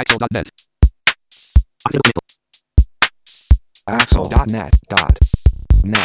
Axel.net. Axel.net.net.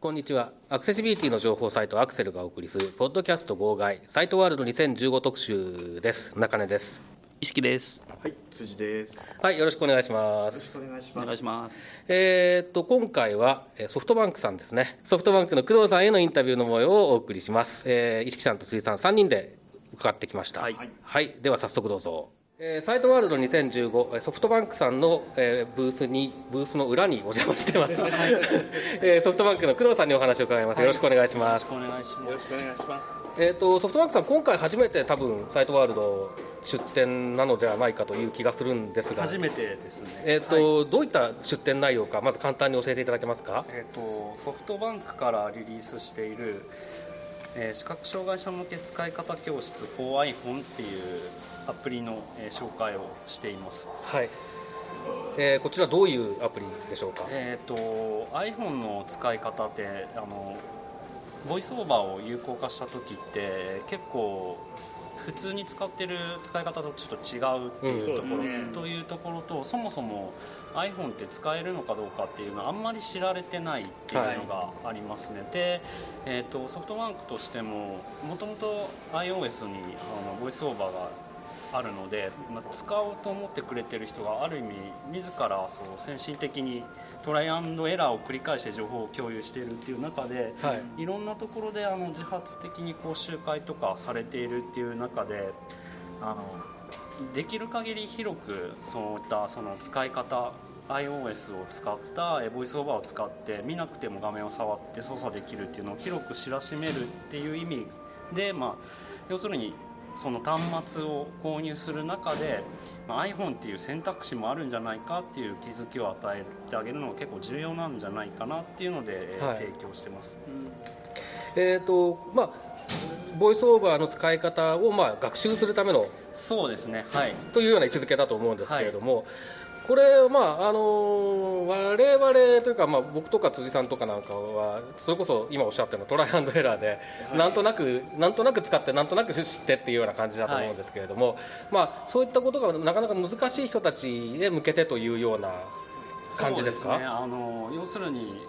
こんにちは。アクセシビリティの情報サイトアクセルがお送りするポッドキャスト号外サイトワールド2015特集です。中根です。意識です。はい、辻です。よはい、よろしくお願いしまろしすく。お願いしおます。願いします。えーっと今回はえーソフトバンクさんですね。ソフトバンクの工藤さんへのインタビューの模様をお送りします。えー、石木さんと辻さん3人で伺ってきました。はいはい、では早速どうぞ。えーサイトワールド2015えーソフトバンクさんの、えーブースにブースの裏にお邪魔してます、えーソフトバンクの工藤さんにお話を伺います、よろしくお願いしますよろしくお願いします。願いしまえー、とソフトバンクさん、今回初めて多分サイトワールド出店なのではないかという気がするんですが、初めてですね。えーとどういった出店内容か、まず簡単に教えていただけますか？えっ、とソフトバンクからリリースしている、えー視覚障害者向け使い方教室 for iPhone っていうアプリの、えー紹介をしています。はいえーこちら、どういうアプリでしょうか？えっ、と iPhone の使い方ってあのボイスオーバーを有効化した時って結構普通に使ってる使い方とちょっと違うっていうところ、うんというところとそもそも iPhone って使えるのかどうかっていうのはあんまり知られてないっていうのがありますね、で、えー、とソフトバンクとしてももともと iOS にあのボイスオーバーがあるので、まあ、使おうと思ってくれてる人がある意味自らそう先進的にトライアンドエラーを繰り返して情報を共有しているっていう中で、はい。いろんなところであの自発的に講習会とかされているっていう中であのできる限り広くそういったその使い方 iOS を使ったえボイスオーバーを使って見なくても画面を触って操作できるっていうのを広く知らしめるっていう意味で、まあ、要するにその端末を購入する中で、まあ、iPhone っていう選択肢もあるんじゃないかっていう気づきを与えてあげるのが結構重要なんじゃないかなっていうので、えーはい。提供してます。えーとまあ、ボイスオーバーの使い方を、まあ、学習するためのそうですね。はい。というような位置づけだと思うんですけれども、これ、まああの我々というか、まあ、僕とか辻さんとかなんかはそれこそ今おっしゃったようなトライアンドエラーで、なんとなくなんとなく使ってなんとなく知ってっていうような感じだと思うんですけれども、まあ、そういったことがなかなか難しい人たちへ向けてというような感じですか？そうね、あの要するに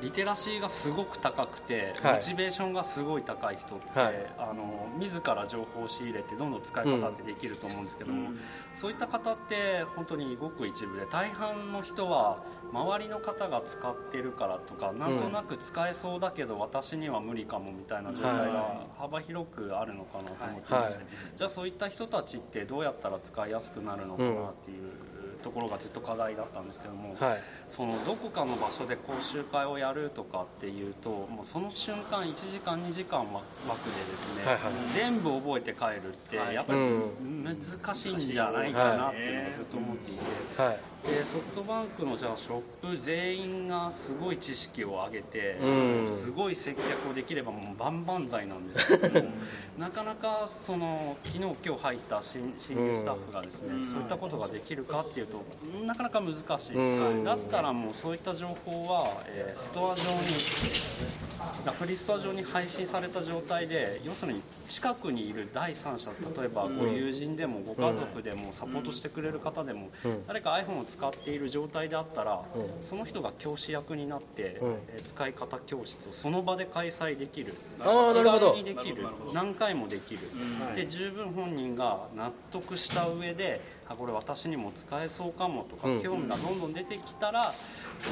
リテラシーがすごく高くて、はい。モチベーションがすごい高い人って、はい。あの自ら情報を仕入れてどんどん使い方ってできると思うんですけども、そういった方って本当にごく一部で大半の人は周りの方が使ってるからとかなんとなく使えそうだけど私には無理かもみたいな状態が幅広くあるのかなと思ってまして、はい。じゃあそういった人たちってどうやったら使いやすくなるのかなっていうところがずっと課題だったんですけども、はい。そのどこかの場所で講習会をやるとかっていうともうその瞬間1時間2時間枠でですね、はいはい。全部覚えて帰るってやっぱり難しいんじゃないかなっていうのをずっと思っていて。はいでソフトバンクのじゃあショップ全員がすごい知識を上げて、うん。すごい接客をできればもう万々歳なんですけども なかなかその昨日今日入った新新入スタッフがですね、そういったことができるかっていうとなかなか難しい、うん。だったらもうそういった情報は、えーストア上にアプリストア上に配信された状態で要するに近くにいる第三者例えばご友人でもご家族でもサポートしてくれる方でも、誰か iPhone を使っている状態であったら、その人が教師役になって、えー使い方教室をその場で開催できる。あーなるほど。気軽にできる。何回もできる、で十分本人が納得した上であこれ私にも使えそうかもとか、うん。興味がどんどん出てきたら、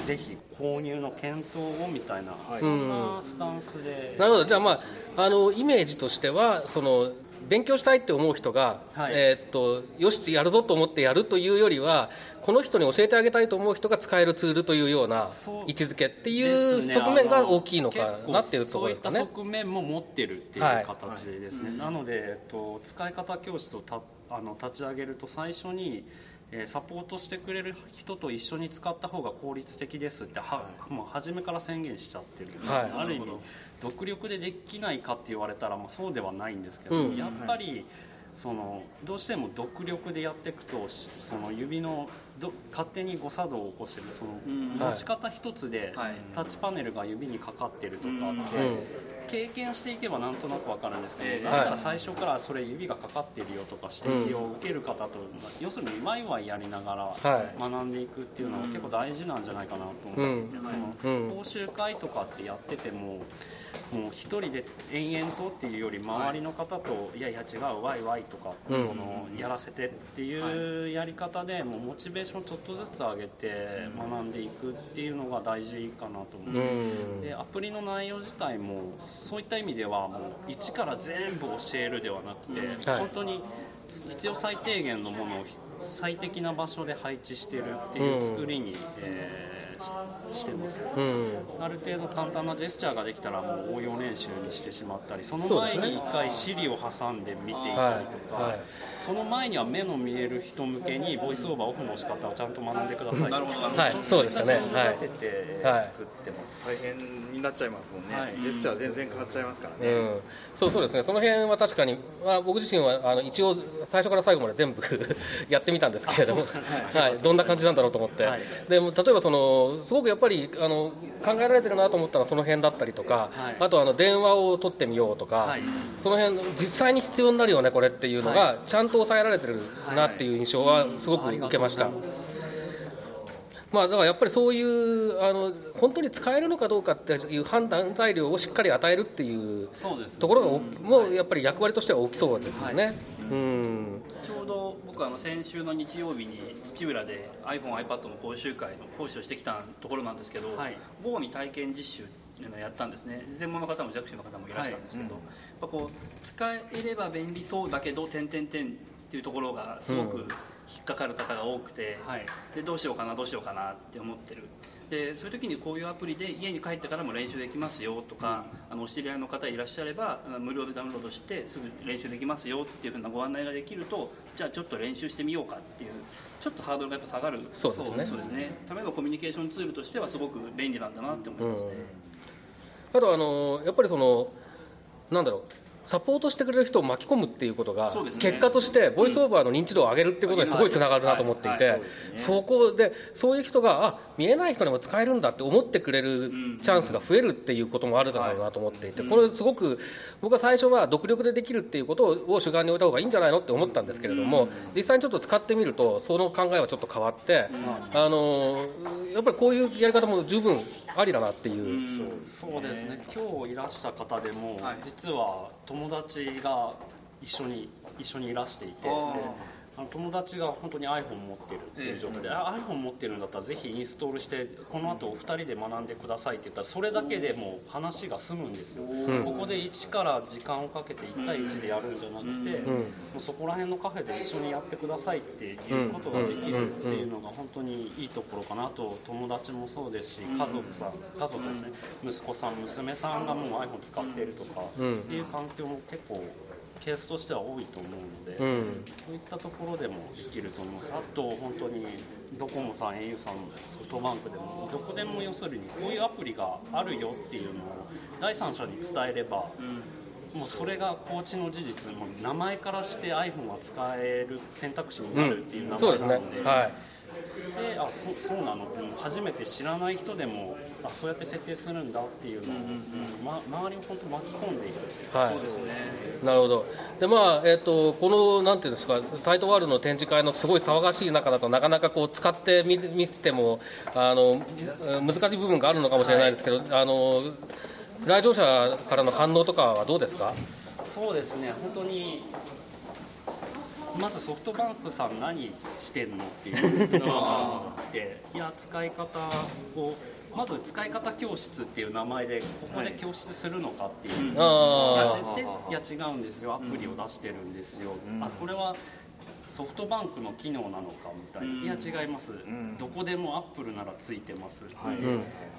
ぜひ購入の検討をみたいな、そんなスタンスで、なるほど、じゃあ、まあ、あのイメージとしては、その勉強したいって思う人が、はい。えーっとよし、やるぞと思ってやるというよりは、この人に教えてあげたいと思う人が使えるツールというような位置づけっていう側面が大きいのかなっていうところですかね。そういった側面も持ってるっていうはい形ですね、なので、えっと、使い方教室をたあの立ち上げると最初に、えーサポートしてくれる人と一緒に使った方が効率的ですっては、もう初めから宣言しちゃってる。んですね、はい。ある意味独力でできないかって言われたら、まあ、そうではないんですけど、うん。やっぱりそのどうしても独力でやっていくとその指のど勝手に誤作動を起こしてるその持ち方一つでタッチパネルが指にかかってるとかって、経験していけばなんとなく分かるんですけど、えー、だから最初からそれ指がかかってるよとか指摘を受ける方と、要するにワイワイやりながら学んでいくっていうのは結構大事なんじゃないかなと思って、その講習会とかってやってても。もう一人で延々とっていうより周りの方と、い、やいや違うワイワイとか、そのやらせてっていうやり方でもうモチベーションちょっとずつ上げて学んでいくっていうのが大事かなと思う、でアプリの内容自体もそういった意味ではもう一から全部教えるではなくて、本当に必要最低限のものを最適な場所で配置してるっていう作りに、えーしてます、うん、ある程度簡単なジェスチャーができたらもう応用練習にしてしまったりその前に1回シリを挟んで見ていたりとか、はい。はい、その前には目の見える人向けにボイスオーバーオフの仕方をちゃんと学んでください。なるほどはい、そうでしたね。立てて作ってます、はい、大変になっちゃいますもんね、はい、ジェスチャー全然変わっちゃいますからね、うん、そうそうですね。その辺は確かに、まあ、僕自身はあの一応最初から最後まで全部 やってみたんですけれども、はい、どんな感じなんだろうと思って、でも例えばそのすごくやっぱりあの考えられてるなと思ったらその辺だったりとか、あとあの電話を取ってみようとか、その辺実際に必要になるよねこれっていうのがちゃんと抑えられてるなっていう印象はすごく受けました。まあ、だからやっぱりそういうあの本当に使えるのかどうかっていう判断材料をしっかり与えるっていうところがもうやっぱり役割としては大きそうですよね。はい、うんちょうど僕あの先週の日曜日に土浦で iPhone、iPad の講習会の講師をしてきたところなんですけど、はい、某に体験実習っていうのをやったんですね。専門の方も弱視の方もいらしたんですけど、はい。うん、こう使えれば便利そうだけど点々点っていうところがすごく、うん引っかかる方が多くて、はい、でどうしようかなどうしようかなって思ってる。でそういう時にこういうアプリで家に帰ってからも練習できますよとか、うん、あのお知り合いの方いらっしゃれば無料でダウンロードしてすぐ練習できますよっていうふうなご案内ができるとじゃあちょっと練習してみようかっていうちょっとハードルがやっぱ下がる。そうですね。そうですね。例えばコミュニケーションツールとしてはすごく便利なんだなって思いますね、うん、あとあのやっぱりそのなんだろうサポートしてくれる人を巻き込むっていうことが、結果としてボイスオーバーの認知度を上げるっていうことにすごいつながるなと思っていて、そこでそういう人があ見えない人にも使えるんだって思ってくれるチャンスが増えるっていうこともあるだろうなと思っていてこれすごく僕は最初は独力でできるっていうことを主眼に置いた方がいいんじゃないのって思ったんですけれども実際にちょっと使ってみるとその考えはちょっと変わってあのやっぱりこういうやり方も十分ありだなっていう。そうですね。今日いらした方でも実は友達が一緒に一緒にいらしていてあの友達が本当に iPhone 持ってるっていう状態で、えー、iPhone 持ってるんだったらぜひインストールしてこの後お二人で学んでくださいって言ったらそれだけでもう話が済むんですよ、ここで一から時間をかけて1対1でやるんじゃなくて、もうそこら辺のカフェで一緒にやってくださいっていうことができるっていうのが本当にいいところかなと友達もそうですし家族さん家族ですね。息子さん娘さんがもう iPhone 使っているとかっていう環境も結構ケースとしては多いと思うので、うん、そういったところでもできると思いますあと本当にドコモさん au さんソフトバンクでもどこでも要するにこういうアプリがあるよっていうのを第三者に伝えれば、うん、もうそれがコーチの事実も名前からして iPhone が使える選択肢になるっていう名前なので。うん、で、ね。はいであそそうなの？って初めて知らない人でもあそうやって設定するんだっていうのを、うんうんうん。ま、周りを本当巻き込んでいる、はい、そうですね。なるほど。でまあえーと、このなんていうんですかサイトワールドの展示会のすごい騒がしい中だとなかなかこう使ってみ見てもあの難しい部分があるのかもしれないですけど、はい、あの来場者からの反応とかはどうですか？そうですね。本当にまずソフトバンクさん何してんのっていうのがあって いや使い方をまず使い方教室っていう名前でここで教室するのかっていう、はい、いや違うんですよアプリを出してるんですよ、うん、あこれはソフトバンクの機能なのかみたいな、いや違います、どこでもアップルならついてます、はい、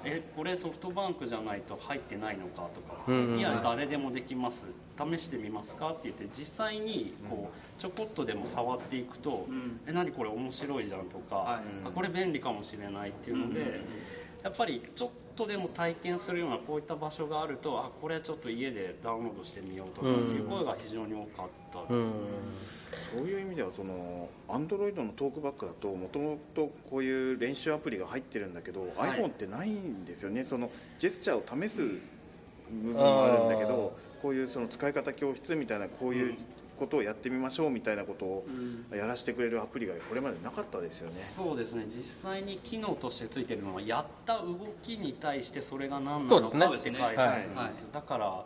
えこれソフトバンクじゃないと入ってないのかとか、いや誰でもできます。試してみますかって言って実際にこうちょこっとでも触っていくと、え何これ面白いじゃんとか、あこれ便利かもしれないっていうので、やっぱりちょっとでも体験するようなこういった場所があるとあこれちょっと家でダウンロードしてみようとかっていう声が非常に多かったですね、そういう意味ではそのアンドロイドのトークバックだともともとこういう練習アプリが入ってるんだけど、はい、iPhone ってないんですよね。そのジェスチャーを試す部分もあるんだけどこういうその使い方教室みたいなこういうことをやってみましょうみたいなことをやらせてくれるアプリがこれまでなかったですよね、そうですね。実際に機能としてついてるのはやった動きに対してそれが何なのかって返すんです、だから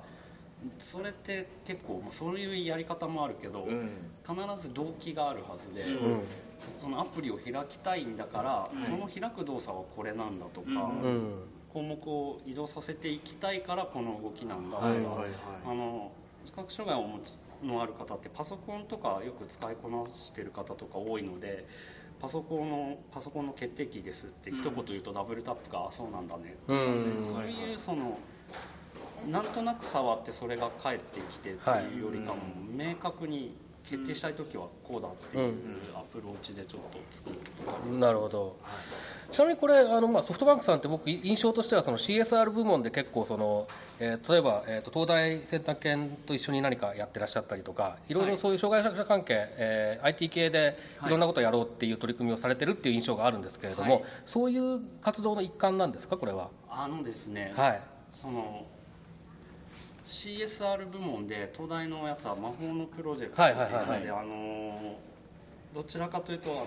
それって結構そういうやり方もあるけど、うん、必ず動機があるはずで、うん、そのアプリを開きたいんだから、うん、その開く動作はこれなんだとか、項目を移動させていきたいからこの動きなんだとか、はいはいはい、あの視覚障害をお持ちのある方ってパソコンとかよく使いこなしてる方とか多いのでパソコンのパソコンの決定キーですって一言言うとダブルタップが、あそうなんだね。っていう、そういうそのなんとなく触ってそれが返ってきてっていうよりかも明確に決定したい時はこうだっていうアプローチでちょっと作るうん、なるほど、ちなみにこれあの、まあ、ソフトバンクさんって僕印象としてはその CSR 部門で結構その、えー、例えば、えーと、東大先端研と一緒に何かやってらっしゃったりとかいろいろそういう障害者関係、はい、えー、IT 系でい。ろんなことをやろうっていう取り組みをされてるっていう印象があるんですけれども、はい、そういう活動の一環なんですかこれは？あのですね、はい、その CSR 部門で東大のやつは魔法のプロジェクトっていうので、あのどちらかというとあの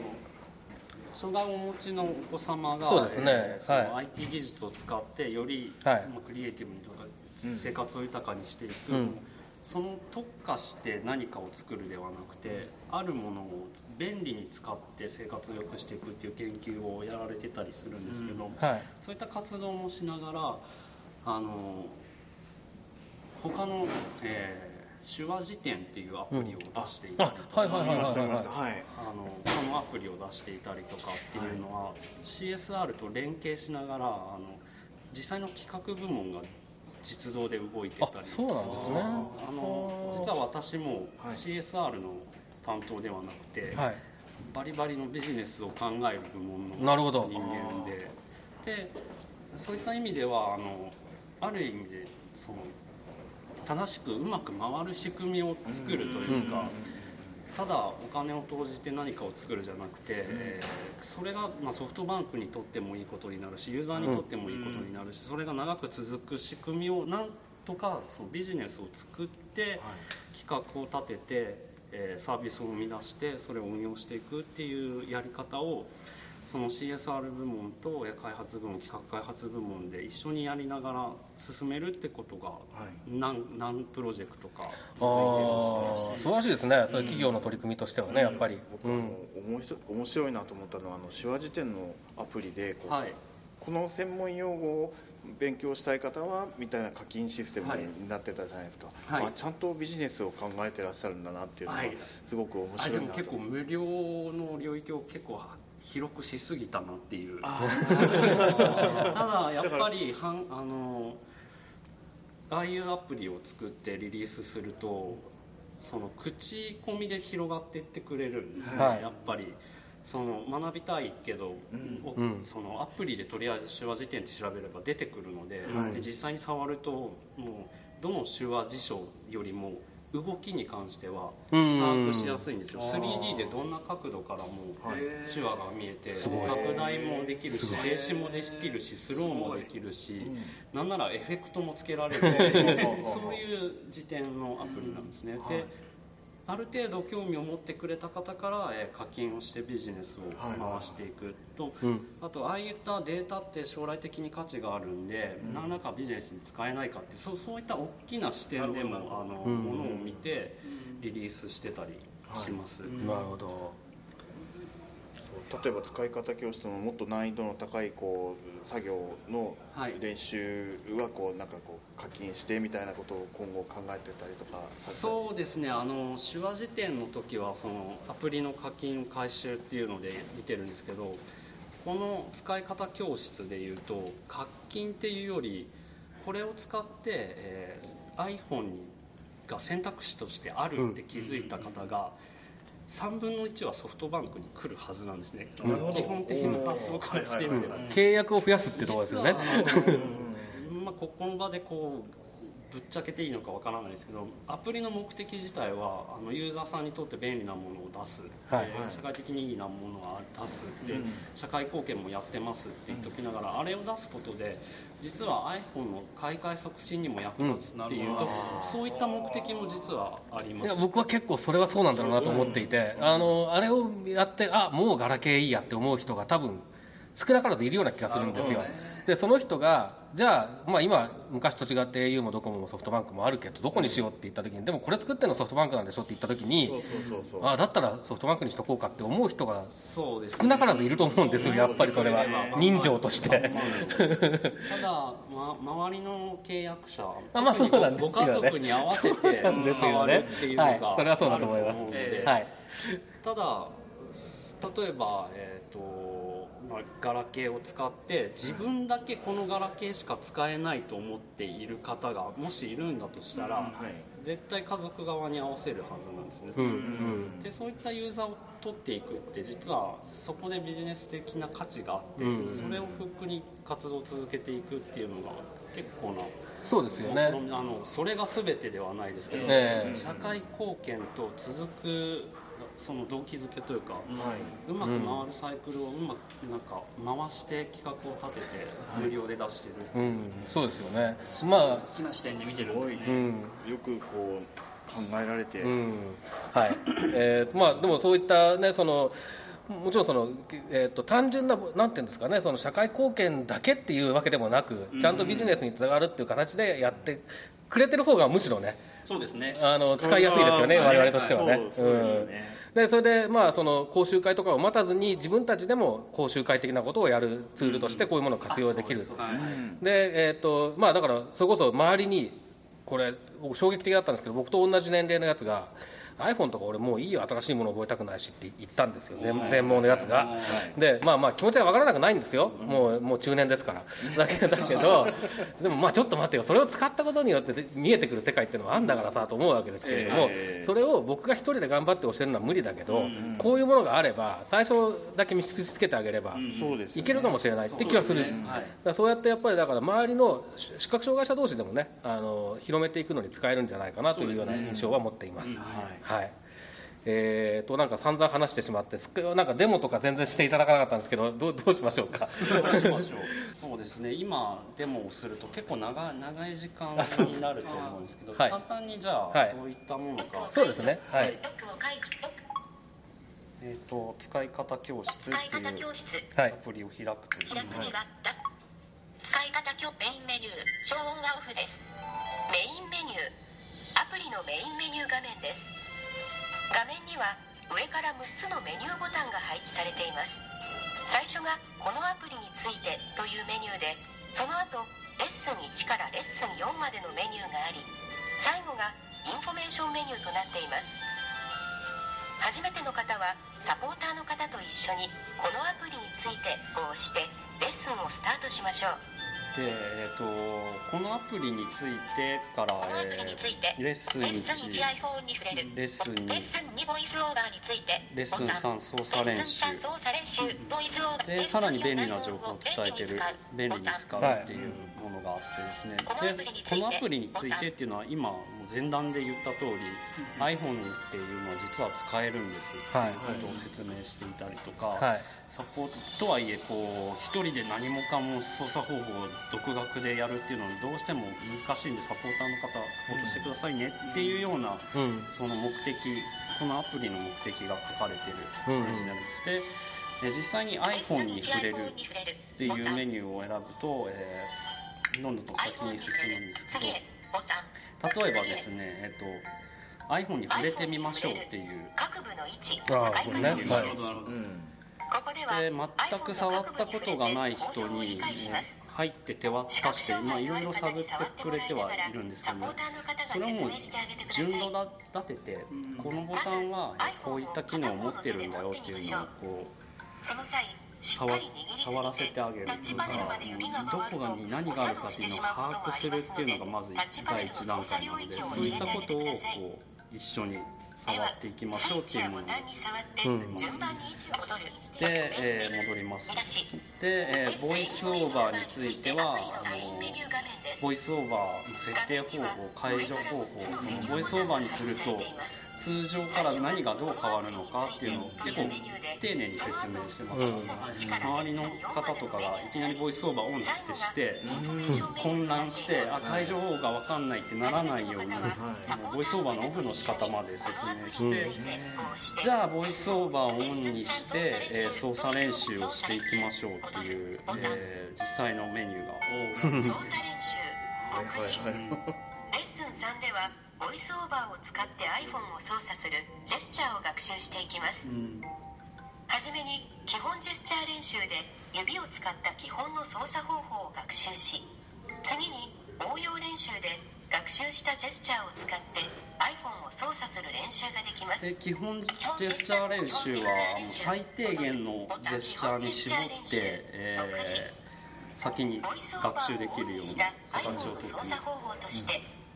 障害をお持ちのお子様がそうですね、えー、その IT 技術を使ってより、はい、まあ、クリエイティブにとか生活を豊かにしていく、うん、その特化して何かを作るではなくてあるものを便利に使って生活を良くしていくっていう研究をやられてたりするんですけど、うん。はい、そういった活動もしながらあの他の、えー、手話辞典っていうアプリを出していたりとか、あのこのアプリを出していたりとかっていうのは、はい、CSR と連携しながらあの実際の企画部門が実動で動いてたりそうなんですね。あの実は私も CSR の担当ではなくて、はい、バリバリのビジネスを考える部門の人間ででそういった意味ではあのある意味でその正しくうまく回る仕組みを作るというか、ただお金を投じて何かを作るじゃなくて、えー、それがまソフトバンクにとってもいいことになるしユーザーにとってもいいことになるし、それが長く続く仕組みをなんとかそのビジネスを作って企画を立てて、えサービスを生み出してそれを運用していくっていうやり方をその CSR 部門と開発部門企画開発部門で一緒にやりながら進めるってことが何,、何プロジェクトか。続いてる素晴らしいですね、そういう企業の取り組みとしてはね、やっぱり、うん、面白いなと思ったのはあの手話辞典のアプリでこう、はい、この専門用語を勉強したい方はみたいな課金システムになってたじゃないですか、はい、あちゃんとビジネスを考えてらっしゃるんだなっていうのはすごく面白いなと、はい、でも結構無料の領域を結構広くしすぎたなっていう。ただやっぱりはんあのああいうアプリを作ってリリースするとその口コミで広がっていってくれるんですね、はい、やっぱり。その学びたいけど、うん、そのアプリでとりあえず手話辞典って調べれば出てくるのではい、で実際に触るともうどの手話辞書よりも動きに関しては把握しやすいんですよ。3D でどんな角度からも手話が見えて拡大もできるし停止もできるしスローもできるしなんならエフェクトもつけられる。そういう時点のアプリなんですね。である程度興味を持ってくれた方から、え課金をしてビジネスを回していくと、はいはい、あとああいったデータって将来的に価値があるんで、うん、何らかビジネスに使えないかってそうそういった大きな視点でもあの、うん、ものを見てリリースしてたりします。はい、なるほど例えば使い方教室のもっと難易度の高いこう作業の練習はこうなんかこう課金してみたいなことを今後考えてたりとかそうですね。あの手話辞典の時はそのアプリの課金回収っていうので見てるんですけどこの使い方教室でいうと課金っていうよりこれを使って、えー、iPhone が選択肢としてあるって気づいた方が、3分の1はソフトバンクに来るはずなんですね、基本的な発想からしてみては、契約を増やすってところですよね。まあ、ここの場でこうぶっちゃけていいのかわからないですけどアプリの目的自体はあのユーザーさんにとって便利なものを出す、はい。社会的にいいなものを出すで、うん、社会貢献もやってますって言っときながら、あれを出すことで実は iPhone の買い替え促進にも役立つっていうと、うん、そういった目的も実はあります。僕は結構それはそうなんだろうなと思っていて、あのあれをやってあもうガラケーいいやって思う人が多分少なからずいるような気がするんですよ。でその人がじゃあ、まあ、今昔と違って au もドコモもソフトバンクもあるけどどこにしようって言った時にでもこれ作ってるのソフトバンクなんでしょって言った時にあだったらソフトバンクにしとこうかって思う人が少なからずいると思うんですよやっぱりそれは。人情として。ただ、ま、周りの契約者あまあそうなんですよ、ね、ご家族に合わせて変わるっていうのが、はい、それはそうだと思います、はい、ただ例えば、えーとまあ、ガラケーを使って自分だけこのガラケーしか使えないと思っている方がもしいるんだとしたら、絶対家族側に合わせるはずなんですね、うんうん、でそういったユーザーを取っていくって実はそこでビジネス的な価値があって、うん。うん、それをフックに活動を続けていくっていうのが結構なそうですよね。あのそれが全てではないですけど、えー、社会貢献と続くその動機づけというか、はい、うまく回るサイクルをうまくなんか回して企画を立てて無料で出してるっていう、うん、そうですよね。まあ好きな視点で見てる。すごいね、うん、よくこう考えられて、うん、はい。えー、まあでもそういったねそのもちろんその、えーと、単純ななんていうんですかねその社会貢献だけっていうわけでもなくちゃんとビジネスにつながるっていう形でやってくれてる方がむしろねそうですね。あの使いやすいですよね、我々としてはね。うんでそれでまあその講習会とかを待たずに自分たちでも講習会的なことをやるツールとしてこういうものを活用できる、でえっ、とまあだからそれこそ周りにこれ衝撃的だったんですけど僕と同じ年齢のやつが iPhone とか俺もういいよ新しいもの覚えたくないしって言ったんですよ全全盲のやつが、でまあまあ気持ちが分からなくないんですよ。もうもう中年ですから。だけだけどでもまあちょっと待ってよ。それを使ったことによって見えてくる世界っていうのはあんだからさと思うわけですけれども、それを僕が一人で頑張って教えるのは無理だけど、こういうものがあれば最初だけ見つけてあげれば、いけるかもしれないって気はする。そう,、そうやってやっぱりだから周りの視覚障害者同士でもねあの広めていくのに使えるんじゃないかなというような印象は持っています。はいえー、となんか散々話してしまってなんかデモとか全然していただかなかったんですけどどう どうしましょうか？どうしましょう？そうですね。今デモをすると結構長長い時間になると思うんですけど、はい、簡単にじゃあ、どういったものか。そうですね。はい、えーと、使い方教室っていうアプリを開くとですね、はい、使い方教メインメニュー。消音はオフです。メインメニュー。アプリのメインメニュー画面です画面には上から6つのメニューボタンが配置されています。最初が「このアプリについて」というメニューでその後レッスン1からレッスン4までのメニューがあり最後がインフォメーションメニューとなっています。初めての方はサポーターの方と一緒に「このアプリについて」を押してレッスンをスタートしましょう。で、えーと、このアプリについてから、えー、レッスン1レッスン2レッスン2レッスン2 VoiceOver についてレッスン3操作練習。でさらに便利な情報を伝えてる。便利に使うっていうものがあってですね、はい、でこのアプリについてっていうのは今前段で言った通り、うん、iPhone っていうのは実は使えるんですってい。うことを説明していたりとか、はい、サポートとはいえこう一人で何もかも操作方法を独学でやるっていうのはどうしても難しいんでサポーターの方サポートしてくださいねっていうような、うん、その目的このアプリの目的が書かれてる感じになるんです。で実際に iPhone に触れるっていうメニューを選ぶと、えー、どんどんと先に進むんですけど。例えばですね、えっと iPhone に触れてみましょうっていう。各部の位置使い方で全く触ったことがない人に入って手渡していろいろ探ってくれてはいるんですけどそれをもう順路立ててこのボタンはこういった機能を持ってるんだよっていうのをこう触触らせてあげる。だからどこがに何があるかっていうのを把握するっていうのがまず第一段階なのでそういったことをこう一緒に触っていきましょうっていうもの。うん。で、えー戻ります。で、えーボイスオーバーについてはあのボイスオーバーの設定方法解除方法VoiceOver にすると通常から何がどう変わるのかっていうのを結構丁寧に説明してます、周りの方とかがいきなり VoiceOver オンってして混乱してあ解除方法が分かんないってならないようにもう VoiceOver のオフの仕方まで説明して、じゃあ VoiceOver をオンにして、えー操作練習をしていきましょうっていう、えー実際のメニューが多い。操作練習。目次レッスン3ではボイスオーバーを使って iPhone を操作するジェスチャーを学習していきます、はじめに基本ジェスチャー練習で指を使った基本の操作方法を学習し次に応用練習で学習したジェスチャーを使って iPhone を操作する練習ができます。で基本ジェスチャー練習は最低限のジェスチャーに絞って、えー先に学習できるような形をとってます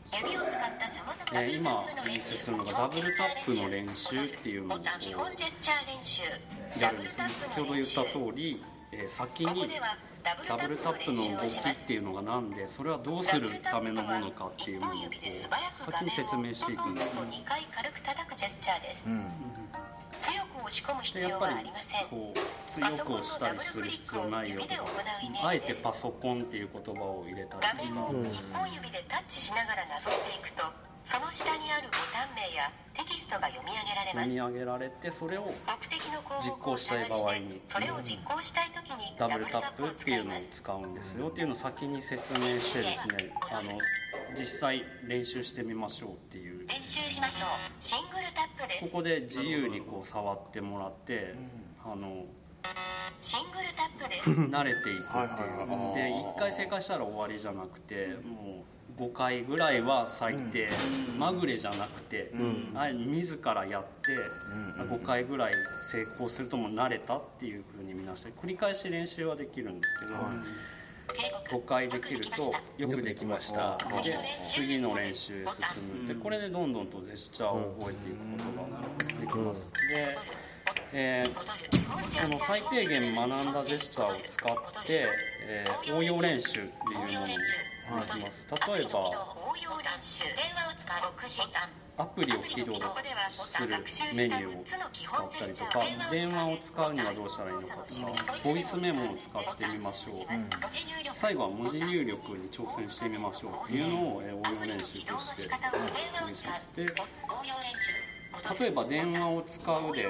として指を使ったさまざまなで今お見せするのがダブルタップの練習っていうのをやるんです。ね先ほど言った通り、えー先にダブルタップの動きっていうのが何でそれはどうするためのものかっていうものを先に説明していくんですね。2回強く押し込む必要はありません。こう強く押したりする必要ないよあえてパソコンっていう言葉を入れた画りとか面を1本指でタッチしながらなぞっていくとその下にあるボタン名やテキストが読み上げられます。読み上げられてそれを実行したい場合にそれを実行したい時にダブルタップをっていうのを使うんですよっていうのを先に説明してです。ねあの実際練習してみましょうっていう。練習しましょう。シングルタップです。ここで自由にこう触ってもらってあのシングルタップです。慣れていくっていう。で1回正解したら終わりじゃなくてもう5回ぐらいは最低まぐれじゃなくてあれ自らやって5回ぐらい成功するともう慣れたっていうふうに見なして繰り返し練習はできるんですけど5回できるとよくできました。で次の練習へ進む。でこれでどんどんとジェスチャーを覚えていくことができます。で、えーその最低限学んだジェスチャーを使って、えー応用練習っていうものもできます。例えばアプリを起動するメニューを使ったりとか電話を使うにはどうしたらいいのかとかボイスメモを使ってみましょう。文字入力最後は文字入力に挑戦してみましょう。っていうのをえー応用練習としてお見せしますで応用練習例えば電話を使うで、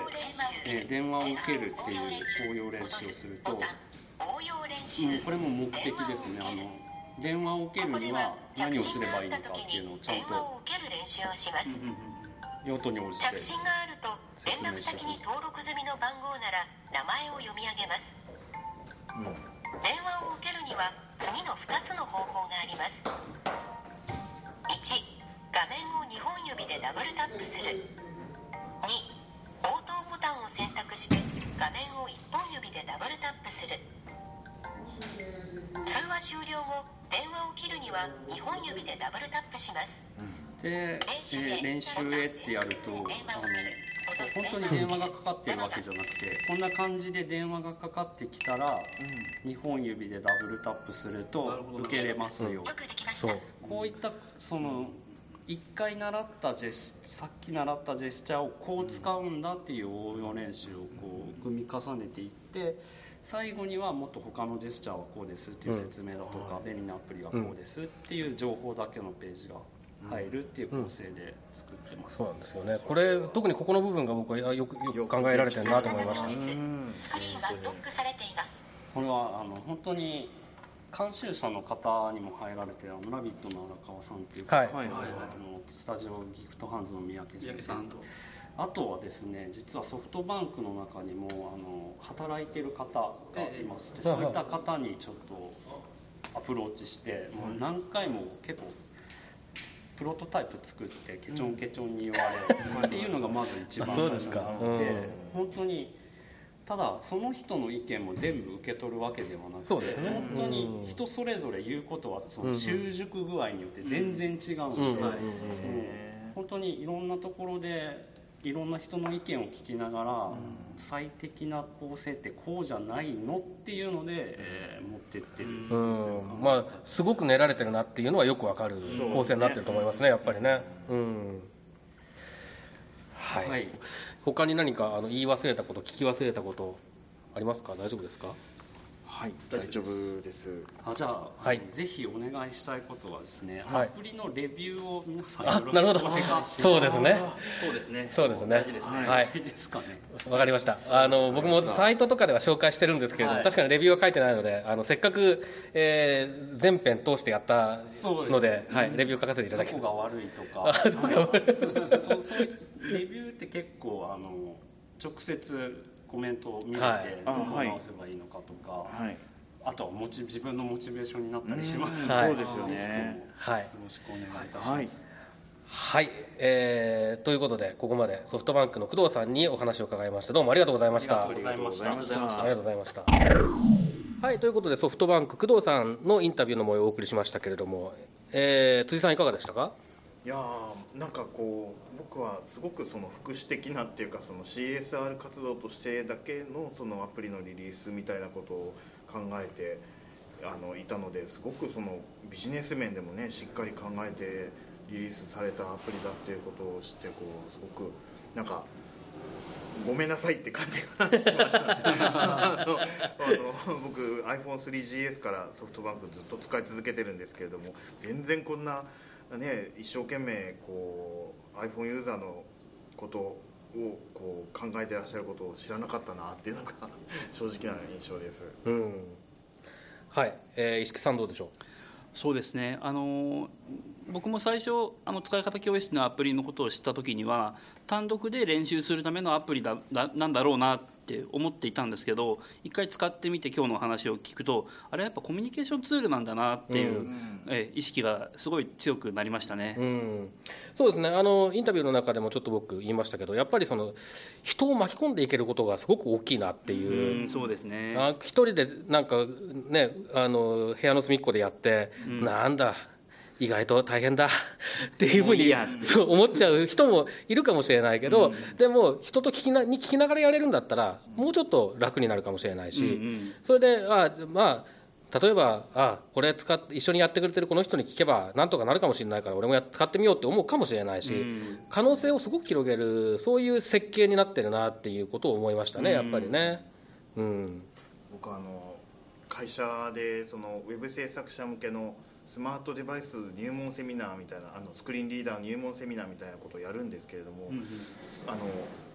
えー電話を受けるっていう応用練習をすると、うん、これも目的ですね。あの電話を受けるには何をすればいいのかっていうのをちゃん電話とを受ける練習をします。用途に応じて着信があると連絡先に登録済みの番号なら名前を読み上げます。電話を受けるには次の2つの方法があります。1画面を2本指でダブルタップする。2応答ボタンを選択して画面を1本指でダブルタップする。通話終了後電話を切るには2本指でダブルタップします。で、えー練習へってやるとあの本当に電話がかかってるわけじゃなくてこんな感じで電話がかかってきたら2本指でダブルタップすると受けれますよ。よくできましたそう。こういったその1回習ったジェスさっき習ったジェスチャーをこう使うんだっていう応用練習をこう組み重ねていって最後にはもっと他のジェスチャーはこうですっていう説明だとか、便利なアプリがこうですっていう情報だけのページが入るっていう構成で作ってます、そうなんですよね。これ特にここの部分が僕はよくよく考えられてるなと思いましたスクリーンがロックされています。これはあの本当に監修者の方にも入られてるあのラビットの荒川さんっていう方はい。と、あのスタジオギフトハンズの三宅先生。三宅さんとあとはですね実はソフトバンクの中にもあの働いてる方がいまして、ええそういった方にちょっとアプローチして、もう何回も結構プロトタイプ作ってケチョンケチョンに言われ、っていうのがまず一番最初にあってうん。本当にただその人の意見も全部受け取るわけではなくてね。本当に人それぞれ言うことはその習熟具合によって全然違うんで、うん。うん。うん。うん。本当にいろんなところでいろんな人の意見を聞きながら、最適な構成ってこうじゃないの？っていうので、えー、持ってってるうん。まあすごく練られてるなっていうのはよくわかる構成になってると思いますねやっぱりね。うん。はい、はい、他に何かあの言い忘れたこと聞き忘れたことありますか？大丈夫ですか？はい大丈夫です。あじゃあ、はい、ぜひお願いしたいことはですね、はい、アプリのレビューを皆さんよろしくお願いします。そうですね。そうですね。そうですね。はい。ですかね。わかりました。あの僕もサイトとかでは紹介してるんですけれども、確かにレビューは書いてないのであのせっかく、えー、全編通してやったのではい、レビュー書かせていただきます。どこが悪いとか。そう。そうレビューって結構あの直接コメントを見れて、どう直せばいいのかとか、はい、あとはモチ自分のモチベーションになったりします。ので、そうですよね、はい、よろしくお願いいたします。はい、えー、ということでここまでソフトバンクの工藤さんにお話を伺いました。どうもありがとうございました。ありがとうございました。ありがとうございました。はい。ということでソフトバンク工藤さんのインタビューの模様をお送りしましたけれども、えー、辻さんいかがでしたか？いやなんかこう僕はすごくその福祉的なっていうかその CSR 活動としてだけのそのアプリのリリースみたいなことを考えてあのいたのですごくそのビジネス面でもねしっかり考えてリリースされたアプリだっていうことを知ってこうすごくなんかごめんなさいって感じがしました あの僕 iPhone3GS からソフトバンクずっと使い続けてるんですけれども全然こんなね、一生懸命こう iPhone ユーザーのことをこう考えてらっしゃることを知らなかったなっていうのが 正直な印象です。うん、はい、えー、石木さんどうでしょう？そうですねあの僕も最初あの使い方教室のアプリのことを知った時には単独で練習するためのアプリだだなんだろうなってって思っていたんですけど一回使ってみて今日の話を聞くとあれやっぱコミュニケーションツールなんだなっていう、うん、え意識がすごい強くなりましたね、うん、そうですね。あのインタビューの中でもちょっと僕言いましたけどやっぱりその人を巻き込んでいけることがすごく大きいなっていう、うん、そうですね。あ一人でなんかねあの部屋の隅っこでやって、なんだ意外と大変だ。っていうふうにそう思っちゃう人もいるかもしれないけど、うん、でも人と聞きなに聞きながらやれるんだったらもうちょっと楽になるかもしれないし、うんうん、それであまあ例えばあこれ使って一緒にやってくれてるこの人に聞けばなんとかなるかもしれないから俺もや使ってみようって思うかもしれないし、うん、可能性をすごく広げるそういう設計になってるなっていうことを思いましたね、やっぱりね。うん、僕あの会社でそのウェブ制作者向けのスマートデバイス入門セミナーみたいなあのスクリーンリーダー入門セミナーみたいなことをやるんですけれども、うんうん、あの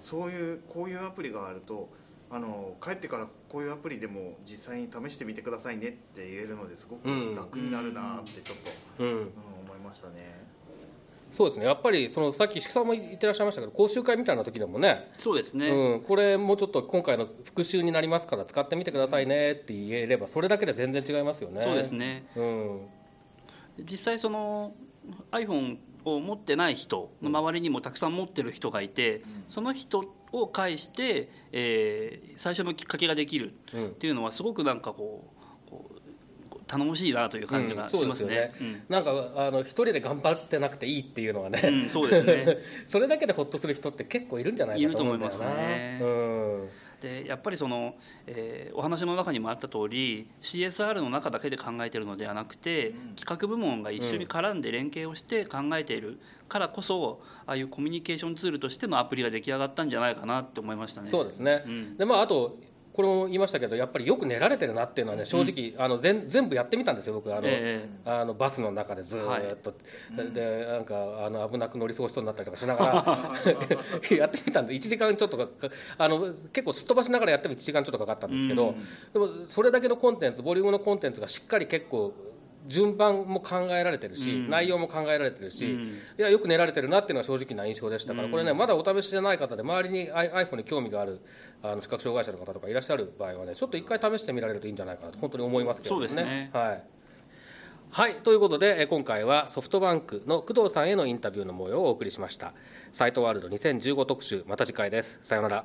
そういうこういうアプリがあるとあの帰ってからこういうアプリでも実際に試してみてくださいねって言えるのですごく楽になるなってちょっと、うん、うん、思いましたね。そうですね。やっぱりそのさっき石木さんも言ってらっしゃいましたけど講習会みたいな時でもねそうですね、うん、これもうちょっと今回の復習になりますから使ってみてくださいねって言えればそれだけで全然違いますよね。そうですね、うん、実際その iPhone を持ってない人の周りにもたくさん持ってる人がいて、その人を介して、えー、最初のきっかけができるっていうのはすごくなんかこうこう頼もしいなという感じがしますね。うん、ねうん、なんかあの一人で頑張ってなくていいっていうのはね、うん、そうですね。それだけでほっとする人って結構いるんじゃないかと思うんだよな。いると思いますね。うんでやっぱりその、えー、お話の中にもあった通り CSR の中だけで考えているのではなくて、うん、企画部門が一緒に絡んで連携をして考えているからこそ、ああいうコミュニケーションツールとしてのアプリが出来上がったんじゃないかなって思いましたね。そうですね、うん、でまあ、あとこれも言いましたけどやっぱりよく練られてるなっていうのはね正直、うん、あの全全部やってみたんですよ僕。あの、えー、あのバスの中でずっと、はい、でなんかあの危なく乗り過ごしそうになったりとかしながら やってみたんで1時間ちょっとあの結構すっ飛ばしながらやっても1時間ちょっとかかったんですけど、うん、でもそれだけのコンテンツボリュームのコンテンツがしっかり結構順番も考えられてるし、うん、内容も考えられてるし、うん、いやよく練られてるなっていうのは正直な印象でしたから、うん、これねまだお試しじゃない方で周りに iPhone に興味があるあの視覚障害者の方とかいらっしゃる場合はねちょっと一回試してみられるといいんじゃないかなと本当に思いますけどね。ねはいはい。ということで、今回はソフトバンクの工藤さんへのインタビューの模様をお送りしました。サイトワールド2015特集、また次回です。さようなら。